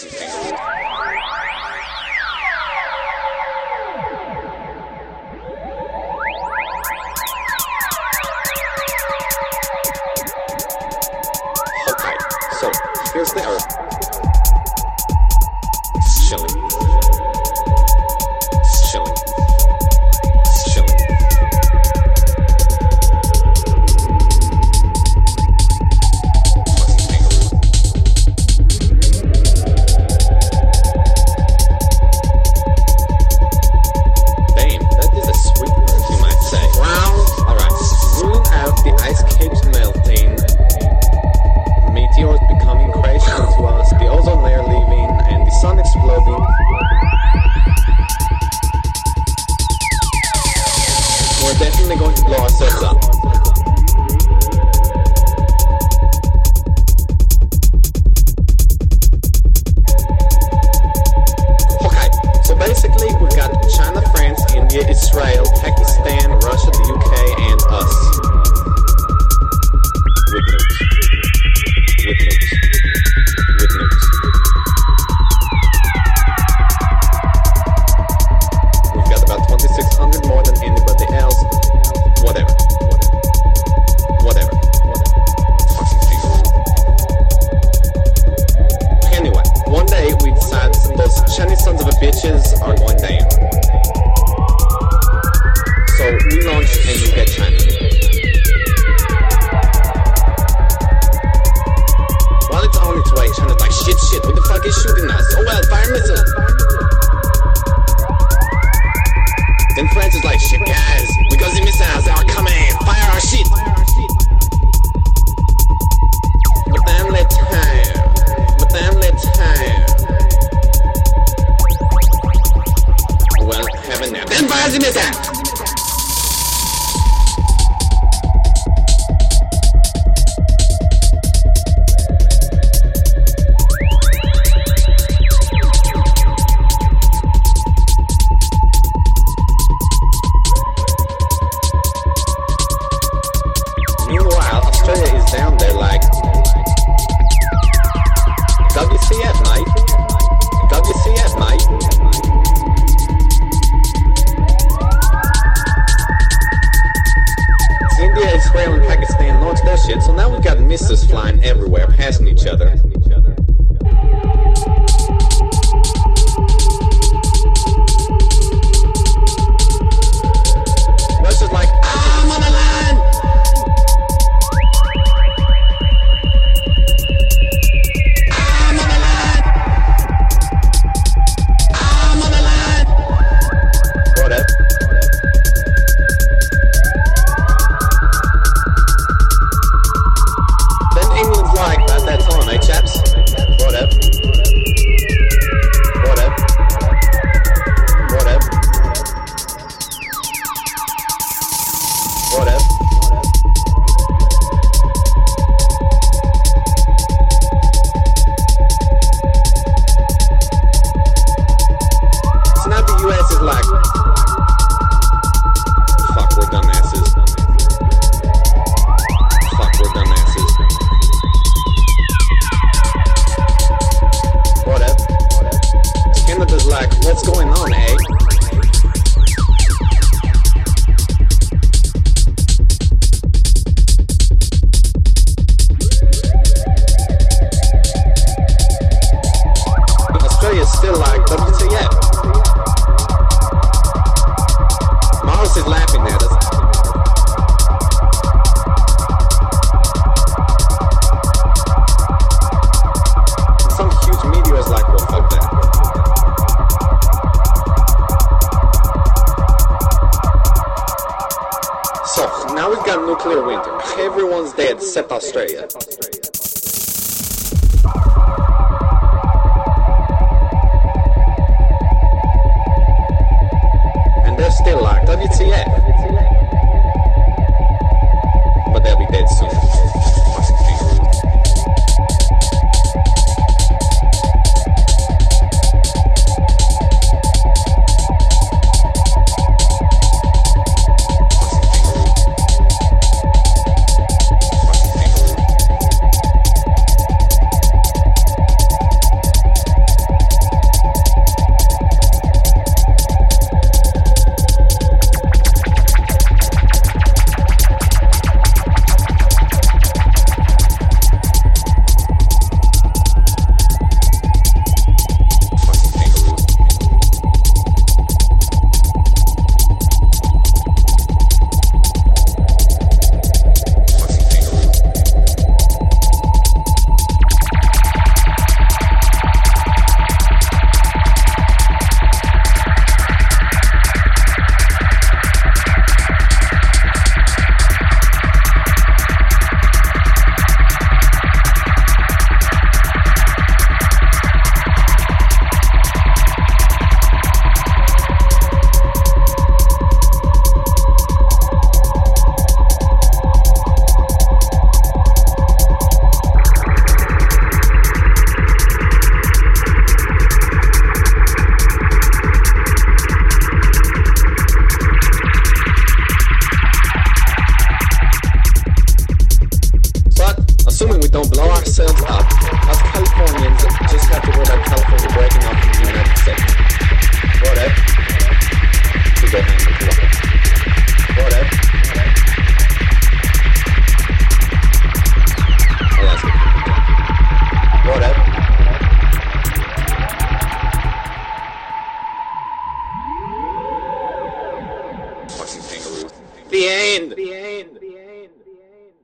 Okay, so here's the error. Chilling. we're definitely going to blow ourselves up. 親めさん other. Now we've got nuclear winter. Everyone's dead except Australia. And they're still locked. WTF?